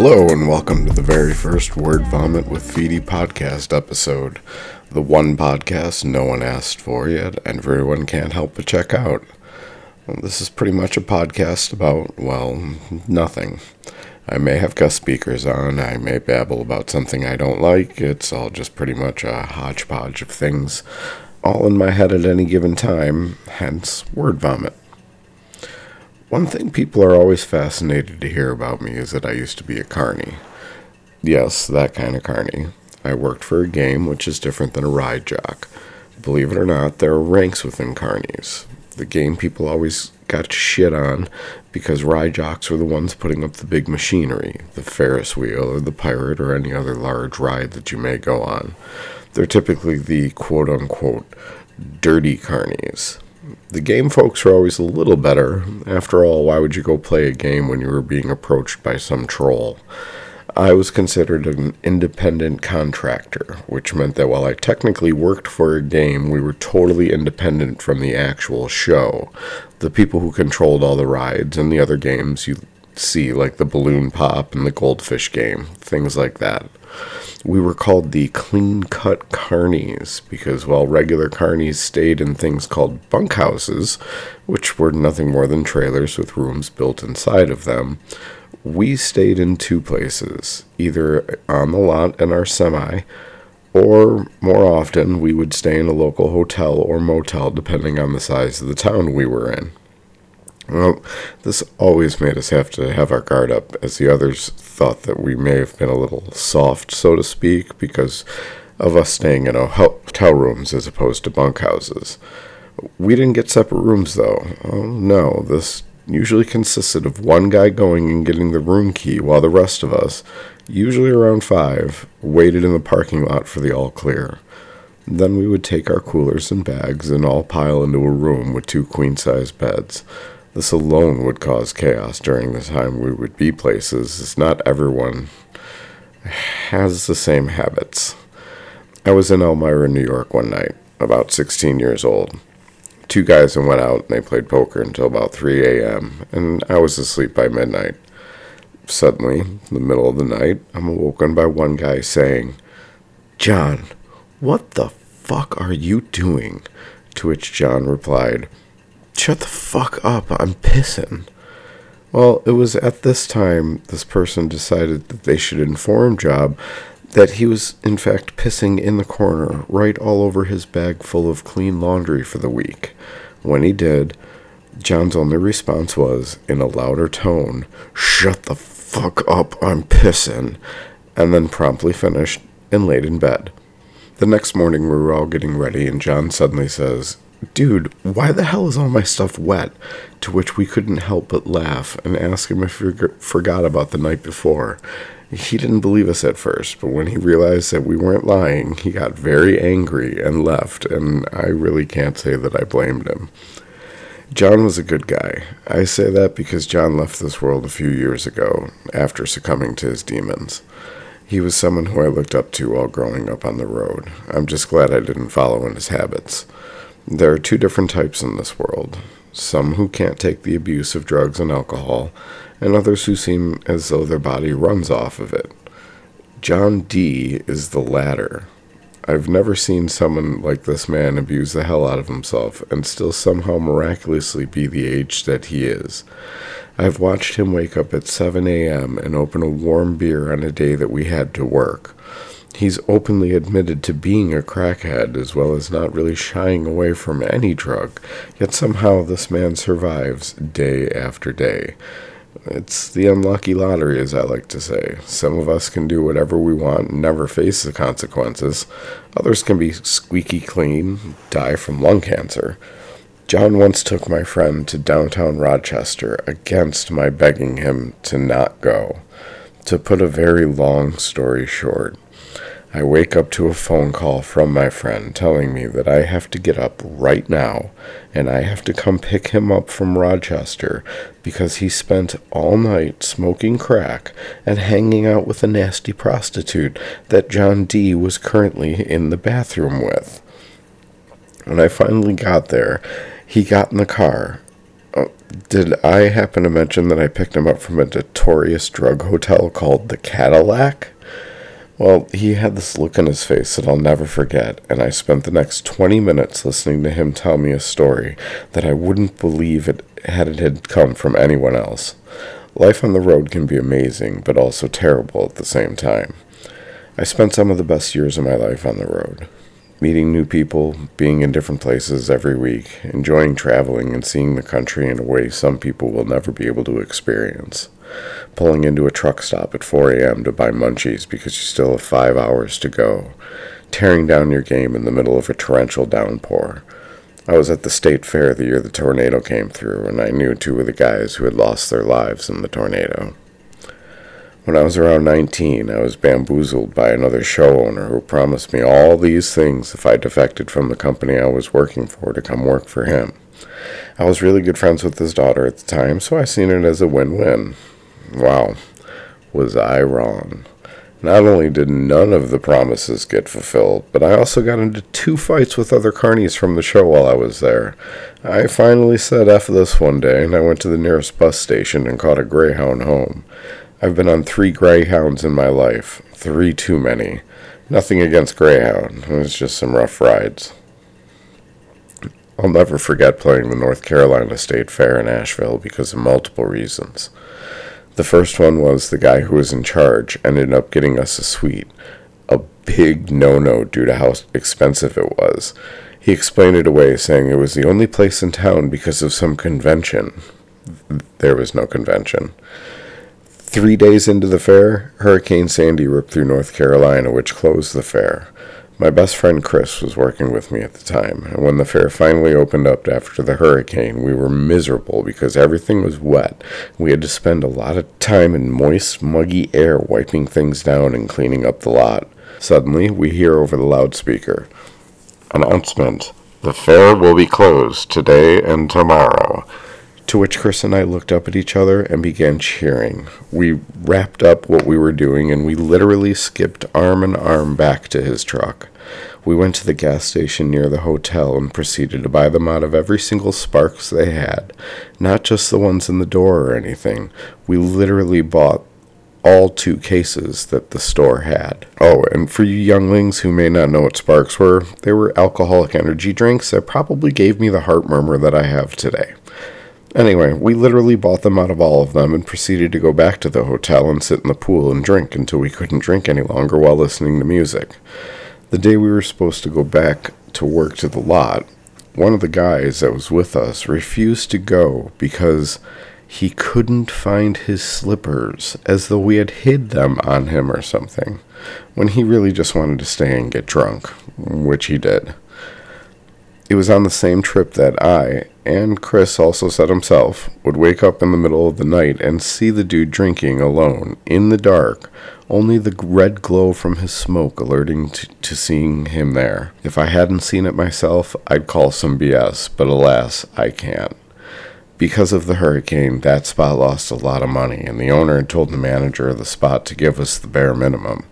Hello, and welcome to the very first Word Vomit with Feedy podcast episode. The one podcast no one asked for yet, and everyone can't help but check out. Well, this is pretty much a podcast about, well, nothing. I may have guest speakers on, I may babble about something I don't like. It's all just pretty much a hodgepodge of things, all in my head at any given time, hence Word Vomit. One thing people are always fascinated to hear about me is that I used to be a carny. Yes, that kind of carny. I worked for a game which is different than a ride jock. Believe it or not, there are ranks within carnies. The game people always got shit on because ride jocks were the ones putting up the big machinery, the Ferris wheel or the pirate or any other large ride that you may go on. They're typically the quote unquote dirty carnies. The game folks are always a little better. After all, why would you go play a game when you were being approached by some troll? I was considered an independent contractor, which meant that while I technically worked for a game, we were totally independent from the actual show. The people who controlled all the rides and the other games you see, like the balloon pop and the goldfish game, things like that. We were called the clean cut carnies because while regular carnies stayed in things called bunkhouses, which were nothing more than trailers with rooms built inside of them, we stayed in two places, either on the lot in our semi, or more often we would stay in a local hotel or motel depending on the size of the town we were in. Well, this always made us have to have our guard up, as the others thought that we may have been a little soft, so to speak, because of us staying in hotel rooms as opposed to bunkhouses. We didn't get separate rooms, though. Oh, no, this usually consisted of one guy going and getting the room key while the rest of us, usually around five, waited in the parking lot for the all clear. Then we would take our coolers and bags and all pile into a room with two queen size beds. This alone would cause chaos during the time we would be places, as not everyone has the same habits. I was in Elmira, New York one night, about 16 years old. Two guys went out and they played poker until about 3 a.m., and I was asleep by midnight. Suddenly, in the middle of the night, I'm awoken by one guy saying, John, what the fuck are you doing? To which John replied, Shut the fuck up, I'm pissing. Well, it was at this time this person decided that they should inform John that he was in fact pissing in the corner right all over his bag full of clean laundry for the week. When he did, John's only response was, in a louder tone, Shut the fuck up, I'm pissing, and then promptly finished and laid in bed. The next morning, we were all getting ready, and John suddenly says, Dude, why the hell is all my stuff wet? To which we couldn't help but laugh and ask him if he forgot about the night before. He didn't believe us at first, but when he realized that we weren't lying, he got very angry and left, and I really can't say that I blamed him. John was a good guy. I say that because John left this world a few years ago, after succumbing to his demons. He was someone who I looked up to while growing up on the road. I'm just glad I didn't follow in his habits. There are two different types in this world some who can't take the abuse of drugs and alcohol, and others who seem as though their body runs off of it. John D is the latter. I've never seen someone like this man abuse the hell out of himself and still somehow miraculously be the age that he is. I've watched him wake up at 7 a.m. and open a warm beer on a day that we had to work. He's openly admitted to being a crackhead as well as not really shying away from any drug, yet somehow this man survives day after day. It's the unlucky lottery, as I like to say. Some of us can do whatever we want and never face the consequences. Others can be squeaky clean, die from lung cancer. John once took my friend to downtown Rochester against my begging him to not go. To put a very long story short, I wake up to a phone call from my friend telling me that I have to get up right now and I have to come pick him up from Rochester because he spent all night smoking crack and hanging out with a nasty prostitute that John D was currently in the bathroom with. When I finally got there, he got in the car. Oh, Did I happen to mention that I picked him up from a notorious drug hotel called the Cadillac? Well, he had this look on his face that I'll never forget, and I spent the next 20 minutes listening to him tell me a story that I wouldn't believe it had it had come from anyone else. Life on the road can be amazing, but also terrible at the same time. I spent some of the best years of my life on the road meeting new people, being in different places every week, enjoying traveling and seeing the country in a way some people will never be able to experience. Pulling into a truck stop at 4 a.m. to buy munchies because you still have five hours to go. Tearing down your game in the middle of a torrential downpour. I was at the state fair the year the tornado came through, and I knew two of the guys who had lost their lives in the tornado. When I was around 19, I was bamboozled by another show owner who promised me all these things if I defected from the company I was working for to come work for him. I was really good friends with his daughter at the time, so I seen it as a win-win. Wow, was I wrong. Not only did none of the promises get fulfilled, but I also got into two fights with other carnies from the show while I was there. I finally said F this one day, and I went to the nearest bus station and caught a Greyhound home. I've been on three Greyhounds in my life. Three too many. Nothing against Greyhound. It was just some rough rides. I'll never forget playing the North Carolina State Fair in Asheville because of multiple reasons. The first one was the guy who was in charge ended up getting us a suite. A big no no due to how expensive it was. He explained it away, saying it was the only place in town because of some convention. There was no convention. Three days into the fair, Hurricane Sandy ripped through North Carolina, which closed the fair. My best friend Chris was working with me at the time, and when the fair finally opened up after the hurricane, we were miserable because everything was wet. We had to spend a lot of time in moist, muggy air wiping things down and cleaning up the lot. Suddenly, we hear over the loudspeaker Announcement The fair will be closed today and tomorrow. To which Chris and I looked up at each other and began cheering. We wrapped up what we were doing and we literally skipped arm in arm back to his truck. We went to the gas station near the hotel and proceeded to buy them out of every single Sparks they had, not just the ones in the door or anything. We literally bought all two cases that the store had. Oh, and for you younglings who may not know what Sparks were, they were alcoholic energy drinks that probably gave me the heart murmur that I have today. Anyway, we literally bought them out of all of them and proceeded to go back to the hotel and sit in the pool and drink until we couldn't drink any longer while listening to music. The day we were supposed to go back to work to the lot, one of the guys that was with us refused to go because he couldn't find his slippers, as though we had hid them on him or something, when he really just wanted to stay and get drunk, which he did. It was on the same trip that I, and Chris also said himself, would wake up in the middle of the night and see the dude drinking alone, in the dark, only the red glow from his smoke alerting to, to seeing him there. If I hadn't seen it myself, I'd call some BS, but alas, I can't. Because of the hurricane, that spot lost a lot of money, and the owner had told the manager of the spot to give us the bare minimum.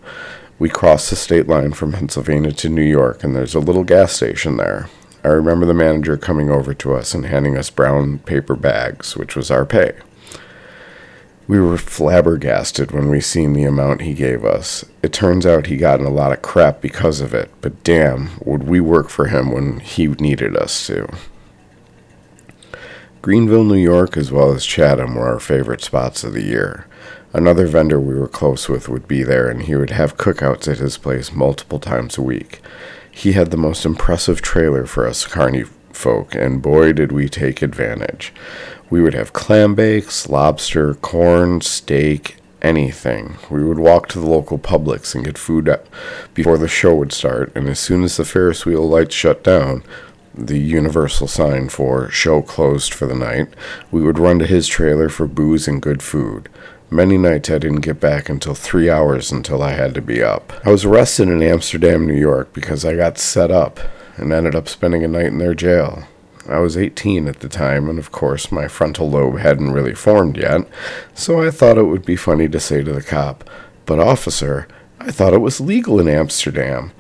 We crossed the state line from Pennsylvania to New York, and there's a little gas station there. I remember the manager coming over to us and handing us brown paper bags, which was our pay. We were flabbergasted when we seen the amount he gave us. It turns out he got in a lot of crap because of it, but damn, would we work for him when he needed us to. Greenville, New York, as well as Chatham were our favorite spots of the year. Another vendor we were close with would be there, and he would have cookouts at his place multiple times a week. He had the most impressive trailer for us carny folk, and boy did we take advantage. We would have clam bakes, lobster, corn, steak, anything. We would walk to the local Publix and get food before the show would start, and as soon as the Ferris wheel lights shut down, the universal sign for show closed for the night, we would run to his trailer for booze and good food. Many nights I didn't get back until three hours until I had to be up. I was arrested in Amsterdam, New York because I got set up and ended up spending a night in their jail. I was 18 at the time, and of course, my frontal lobe hadn't really formed yet, so I thought it would be funny to say to the cop, But, officer, I thought it was legal in Amsterdam.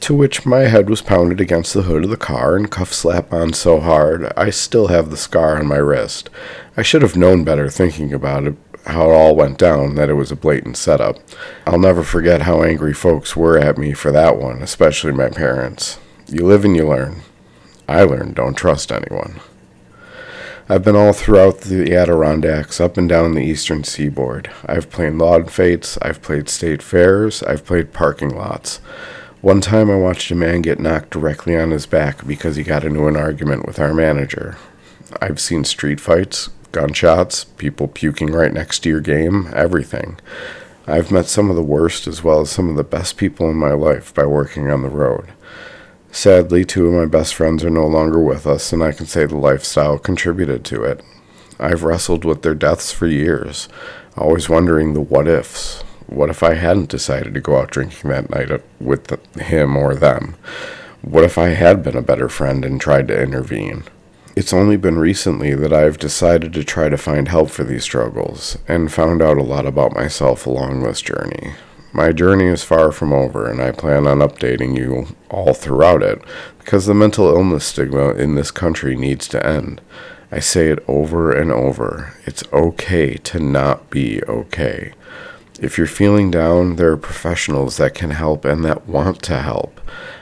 To which my head was pounded against the hood of the car and cuff slap on so hard I still have the scar on my wrist. I should have known better thinking about it, how it all went down, that it was a blatant setup. I'll never forget how angry folks were at me for that one, especially my parents. You live and you learn. I learned don't trust anyone. I've been all throughout the Adirondacks, up and down the eastern seaboard. I've played lawn fetes, I've played state fairs, I've played parking lots. One time I watched a man get knocked directly on his back because he got into an argument with our manager. I've seen street fights, gunshots, people puking right next to your game, everything. I've met some of the worst as well as some of the best people in my life by working on the road. Sadly, two of my best friends are no longer with us, and I can say the lifestyle contributed to it. I've wrestled with their deaths for years, always wondering the what ifs. What if I hadn't decided to go out drinking that night with him or them? What if I had been a better friend and tried to intervene? It's only been recently that I've decided to try to find help for these struggles and found out a lot about myself along this journey. My journey is far from over, and I plan on updating you all throughout it because the mental illness stigma in this country needs to end. I say it over and over. It's okay to not be okay. If you're feeling down, there are professionals that can help and that want to help.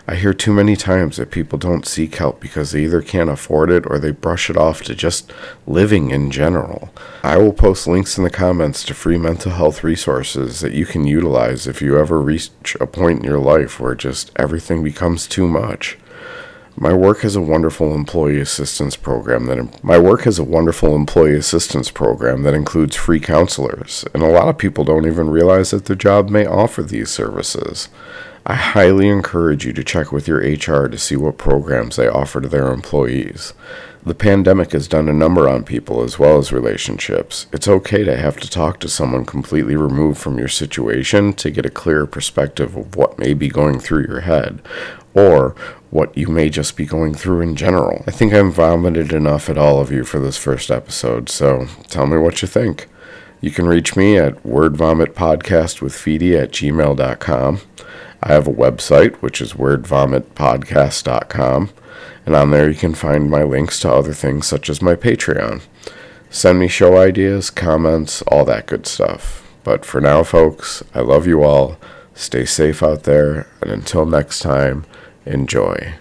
I hear too many times that people don't seek help because they either can't afford it or they brush it off to just living in general. I will post links in the comments to free mental health resources that you can utilize if you ever reach a point in your life where just everything becomes too much. My work has a wonderful employee assistance program that my work has a wonderful employee assistance program that includes free counselors, and a lot of people don't even realize that their job may offer these services. I highly encourage you to check with your HR to see what programs they offer to their employees. The pandemic has done a number on people as well as relationships. It's okay to have to talk to someone completely removed from your situation to get a clearer perspective of what may be going through your head or what you may just be going through in general. I think I've vomited enough at all of you for this first episode, so tell me what you think. You can reach me at wordvomitpodcastwithfeedy at gmail.com. I have a website, which is wordvomitpodcast.com. And on there, you can find my links to other things such as my Patreon. Send me show ideas, comments, all that good stuff. But for now, folks, I love you all. Stay safe out there. And until next time, enjoy.